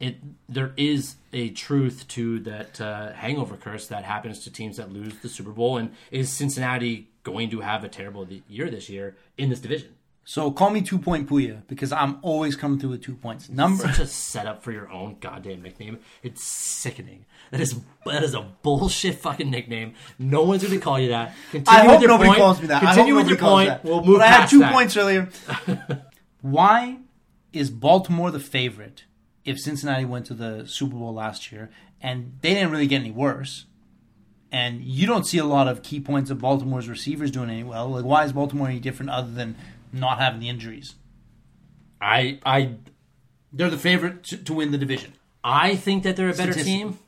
it there is a truth to that uh, hangover curse that happens to teams that lose the Super Bowl. And is Cincinnati going to have a terrible year this year in this division? So call me two point Poya because I'm always coming through with two points. Number Such a setup for your own goddamn nickname. It's sickening. That is that is a bullshit fucking nickname. No one's going to call you that. Continue I with hope your nobody point. calls me that. I Continue hope with your point. that. We'll move But I had two that. points earlier. Why is Baltimore the favorite if Cincinnati went to the Super Bowl last year and they didn't really get any worse? And you don't see a lot of key points of Baltimore's receivers doing any well. Like, why is Baltimore any different other than not having the injuries? I I They're the favorite to, to win the division. I think that they're a better team.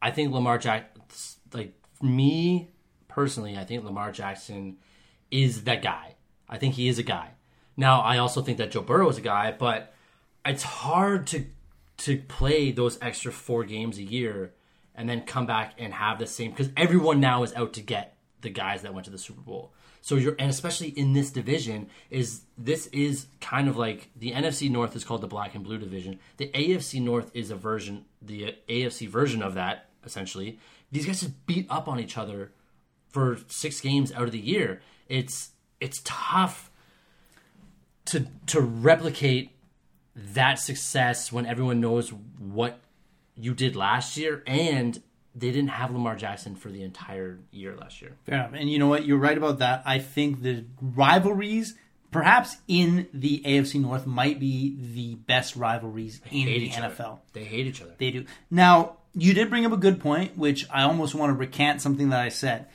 I think Lamar Jack, like me personally, I think Lamar Jackson is that guy. I think he is a guy. Now, I also think that Joe Burrow is a guy, but it's hard to to play those extra four games a year and then come back and have the same because everyone now is out to get the guys that went to the Super Bowl. So you're and especially in this division is this is kind of like the NFC North is called the black and blue division. The AFC North is a version the AFC version of that essentially. These guys just beat up on each other for 6 games out of the year. It's it's tough to to replicate that success when everyone knows what you did last year and they didn't have Lamar Jackson for the entire year last year. Fair enough. And you know what? You're right about that. I think the rivalries, perhaps in the AFC North, might be the best rivalries in the NFL. Other. They hate each other. They do. Now, you did bring up a good point, which I almost want to recant something that I said.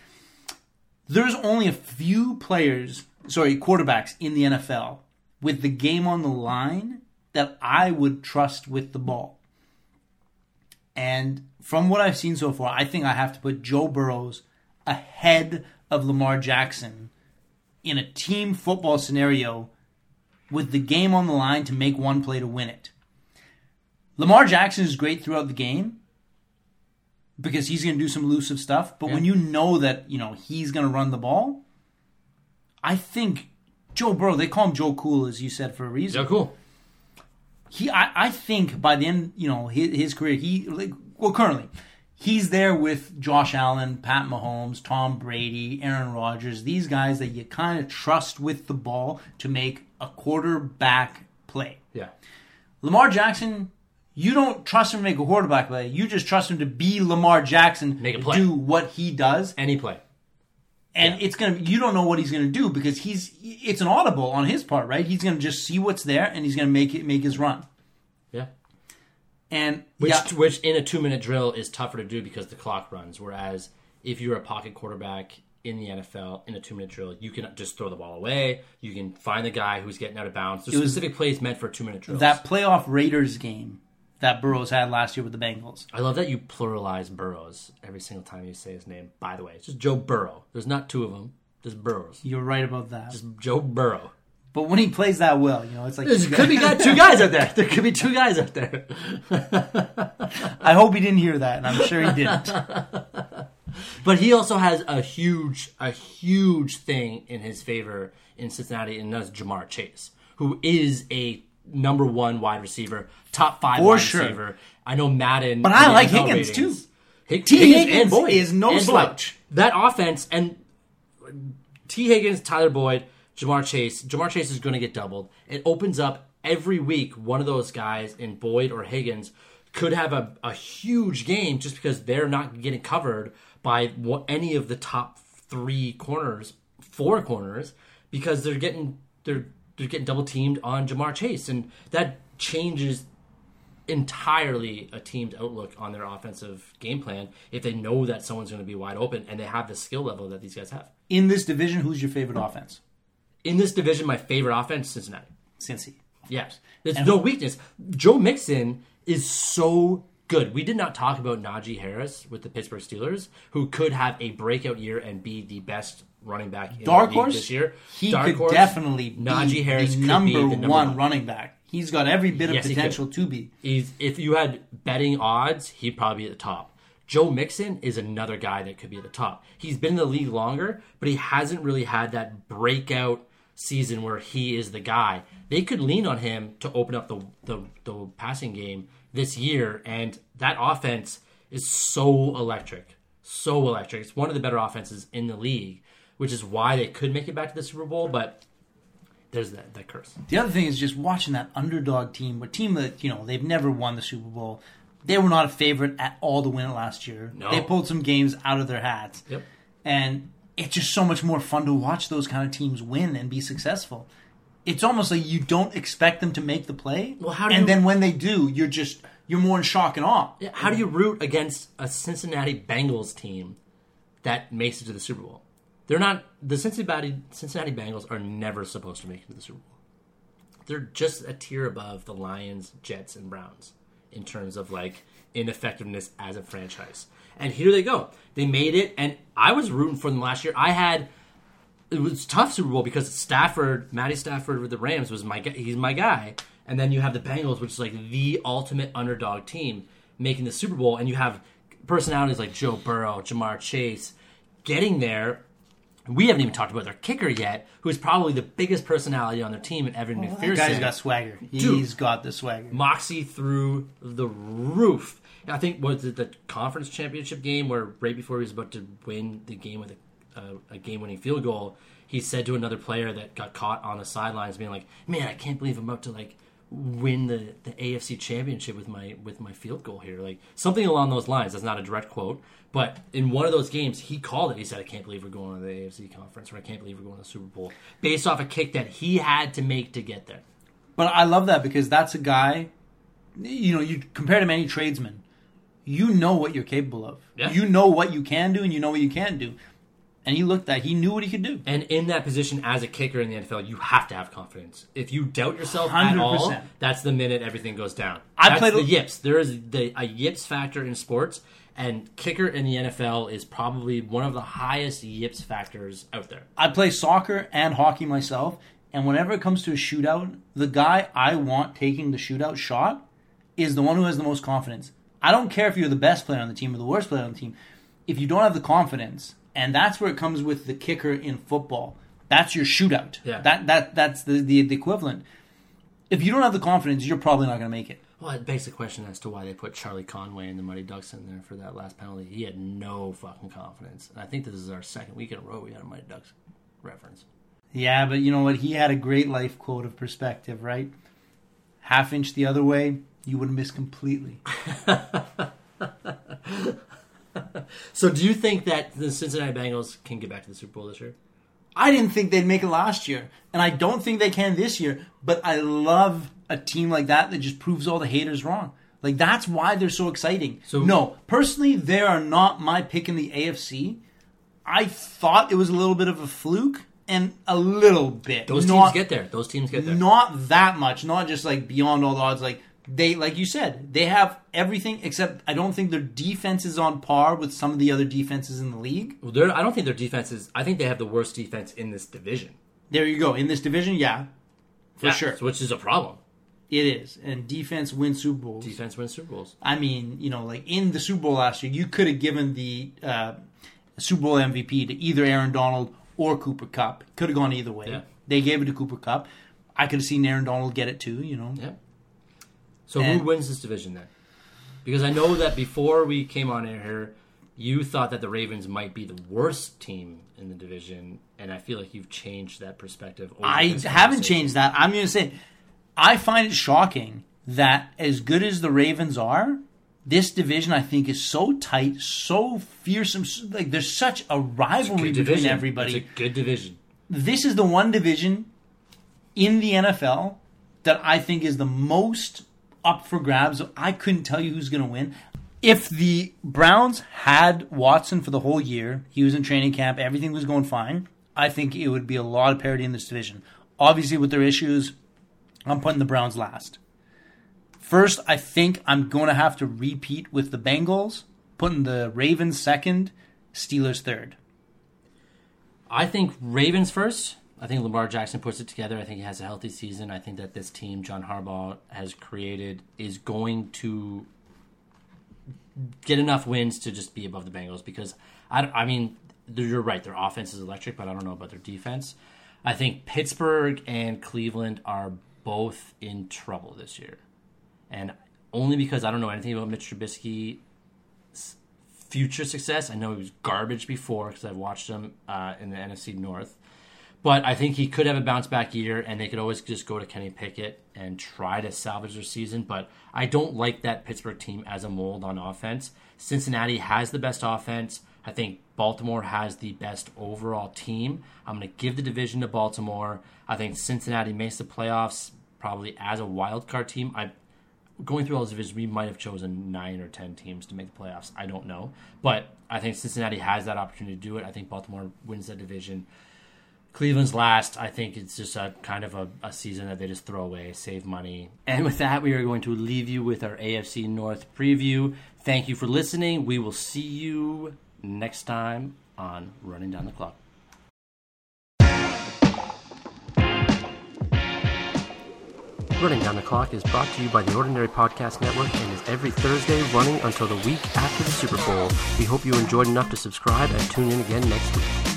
There's only a few players, sorry, quarterbacks in the NFL with the game on the line that I would trust with the ball. And from what I've seen so far, I think I have to put Joe Burrows ahead of Lamar Jackson in a team football scenario with the game on the line to make one play to win it. Lamar Jackson is great throughout the game because he's going to do some elusive stuff, but yeah. when you know that, you know, he's going to run the ball, I think Joe Burrow, they call him Joe Cool as you said for a reason. Joe Cool he I, I think by the end you know his, his career he like well currently he's there with Josh Allen, Pat Mahomes, Tom Brady, Aaron Rodgers, these guys that you kind of trust with the ball to make a quarterback play. Yeah. Lamar Jackson, you don't trust him to make a quarterback play. You just trust him to be Lamar Jackson, make a play. do what he does. Any play and yeah. it's gonna you don't know what he's gonna do because he's it's an audible on his part right? He's gonna just see what's there and he's gonna make it make his run. Yeah. And which yeah. which in a two minute drill is tougher to do because the clock runs. Whereas if you're a pocket quarterback in the NFL in a two minute drill you can just throw the ball away. You can find the guy who's getting out of bounds. There's specific plays meant for a two minute drill. that playoff Raiders game that Burrows had last year with the Bengals. I love that you pluralize Burrows every single time you say his name. By the way, it's just Joe Burrow. There's not two of them. Just Burrows. You're right about that. Just Joe Burrow. But when he plays that well, you know, it's like there could be got two guys out there. There could be two guys out there. I hope he didn't hear that, and I'm sure he didn't. but he also has a huge, a huge thing in his favor in Cincinnati, and that's Ja'Marr Chase, who is a number one wide receiver, top five For wide sure. receiver. I know Madden, but I like Higgins ratings. too. H- Tee Higgins, Higgins and Boyd is no slouch. That offense and Tee Higgins, Tyler Boyd, Ja'Marr Chase. Ja'Marr Chase is going to get doubled. It opens up every week. One of those guys in Boyd or Higgins could have a, a huge game just because they're not getting covered by any of the top three corners, four corners, because they're getting they're they're getting double teamed on Ja'Marr Chase, and that changes entirely a team's outlook on their offensive game plan if they know that someone's going to be wide open and they have the skill level that these guys have. In this division, who's your favorite offense? In this division, my favorite offense, Cincinnati. Cincy. Yes. There's and no weakness. Joe Mixon is so good. We did not talk about Najee Harris with the Pittsburgh Steelers, who could have a breakout year and be the best running back in Dark horse this year. He Dark could horse, definitely Najee Harris the number, the number one, one, running back. He's got every bit yes, of potential to be. He's, if you had betting odds, he'd probably be at the top. Joe Mixon is another guy that could be at the top. He's been in the league longer, but he hasn't really had that breakout season where he is the guy. They could lean on him to open up the the, the passing game this year, and that offense is so electric, so electric. It's one of the better offenses in the league which is why they could make it back to the Super Bowl. But there's that, that curse. The other thing is just watching that underdog team, a team that you know they've never won the Super Bowl. They were not a favorite at all to win it last year. No. They pulled some games out of their hats. Yep. And it's just so much more fun to watch those kind of teams win and be successful. It's almost like you don't expect them to make the play. Well, how do and you, then when they do, you're just you're more in shock and awe. Yeah, how do you root against a Cincinnati Bengals team that makes it to the Super Bowl? They're not the Cincinnati Cincinnati Bengals are never supposed to make it to the Super Bowl. They're just a tier above the Lions, Jets, and Browns in terms of like ineffectiveness as a franchise. And here they go. They made it, and I was rooting for them last year. I had it was tough Super Bowl because Stafford, Matty Stafford with the Rams was my he's my guy, and then you have the Bengals, which is like the ultimate underdog team making the Super Bowl, and you have personalities like Joe Burrow, Ja'Marr Chase getting there We haven't even talked about their kicker yet, who is probably the biggest personality on their team, and Evan That McPherson. guy's got swagger. He's got the swagger. moxie through the roof. I think was it the conference championship game where right before he was about to win the game with a, uh, a game-winning field goal, he said to another player that got caught on the sidelines, being like, "Man, I can't believe I'm about to like win the, the AFC championship with my with my field goal here." Like something along those lines. That's not a direct quote, but in one of those games, he called it. He said, "I can't believe we're going to the AFC conference, or I can't believe we're going to the Super Bowl," based off a kick that he had to make to get there. But I love that because that's a guy. You know, you compare to many tradesmen. You know what you're capable of. Yeah. You know what you can do, and you know what you can't do. And he looked at. He knew what he could do. And in that position as a kicker in the NFL, you have to have confidence. If you doubt yourself at all, that's the minute everything goes down. I that's played- the yips. There is the, a yips factor in sports, and kicker in the NFL is probably one of the highest yips factors out there. I play soccer and hockey myself, and whenever it comes to a shootout, the guy I want taking the shootout shot is the one who has the most confidence. I don't care if you're the best player on the team or the worst player on the team. If you don't have the confidence, and that's where it comes with the kicker in football. That's your shootout. Yeah. That that that's the, the the equivalent. If you don't have the confidence, you're probably not going to make it. Well, it begs the question as to why they put Charlie Conway and the Mighty Ducks in there for that last penalty. He had no fucking confidence. And I think this is our second week in a row we had a Mighty Ducks reference. Yeah, but you know what? He had a great life quote of perspective, right? Half inch the other way, you would miss completely. So, do you think that the Cincinnati Bengals can get back to the Super Bowl this year? I didn't think they'd make it last year, and I don't think they can this year. But I love a team like that that just proves all the haters wrong. Like that's why they're so exciting. So- no, personally, they are not my pick in the AFC. I thought it was a little bit of a fluke, and a little bit. Those not, teams get there. Those teams get there. not that much. Not just like beyond all the odds. Like they, like you said, they have everything except I don't think their defense is on par with some of the other defenses in the league. Well, they're- I don't think their defense is. I think they have the worst defense in this division. There you go. In this division, yeah, for Yeah, sure. Which is a problem. It is, and defense wins Super Bowls. Defense wins Super Bowls. I mean, you know, like in the Super Bowl last year, you could have given the uh, Super Bowl MVP to either Aaron Donald or Cooper Kupp. Could have gone either way. Yeah. They gave it to Cooper Kupp. I could have seen Aaron Donald get it too. You know, Yeah. So And- who wins this division then? Because I know that before we came on air here, you thought that the Ravens might be the worst team in the division, and I feel like you've changed that perspective. over I haven't changed that. I'm going to say, I find it shocking that as good as the Ravens are, this division I think is so tight, so fearsome. Like there's such a rivalry Good between division. everybody. It's a good division. this is the one division in the NFL that I think is the most up for grabs. I couldn't tell you who's going to win. If the Browns had Watson for the whole year, he was in training camp, everything was going fine, I think it would be a lot of parity in this division. Obviously, with their issues, I'm putting the Browns last. First, I think I'm going to have to repeat with the Bengals, putting the Ravens second, Steelers third. I think Ravens first. I think Lamar Jackson puts it together. I think he has a healthy season. I think that this team John Harbaugh has created is going to get enough wins to just be above the Bengals because I, I mean you're right their offense is electric but I don't know about their defense. I think Pittsburgh and Cleveland are both in trouble this year, and only because I don't know anything about Mitch Trubisky future success. I know he was garbage before because I've watched him uh, in the NFC North. But I think he could have a bounce back year, and they could always just go to Kenny Pickett and try to salvage their season. But I don't like that Pittsburgh team as a mold on offense. Cincinnati has the best offense. I think Baltimore has the best overall team. I'm going to give the division to Baltimore. I think Cincinnati makes the playoffs probably as a wild card team. I going through all those divisions, we might have chosen nine or ten teams to make the playoffs. I don't know, but I think Cincinnati has that opportunity to do it. I think Baltimore wins that division. Cleveland's last. I think it's just a kind of a, a season that they just throw away, save money. And with that, we are going to leave you with our AFC North preview. Thank you for listening. We will see you next time on Running Down the Clock. Running Down the Clock is brought to you by the Ordinary Podcast Network and is every Thursday running until the week after the Super Bowl. We hope you enjoyed enough to subscribe and tune in again next week.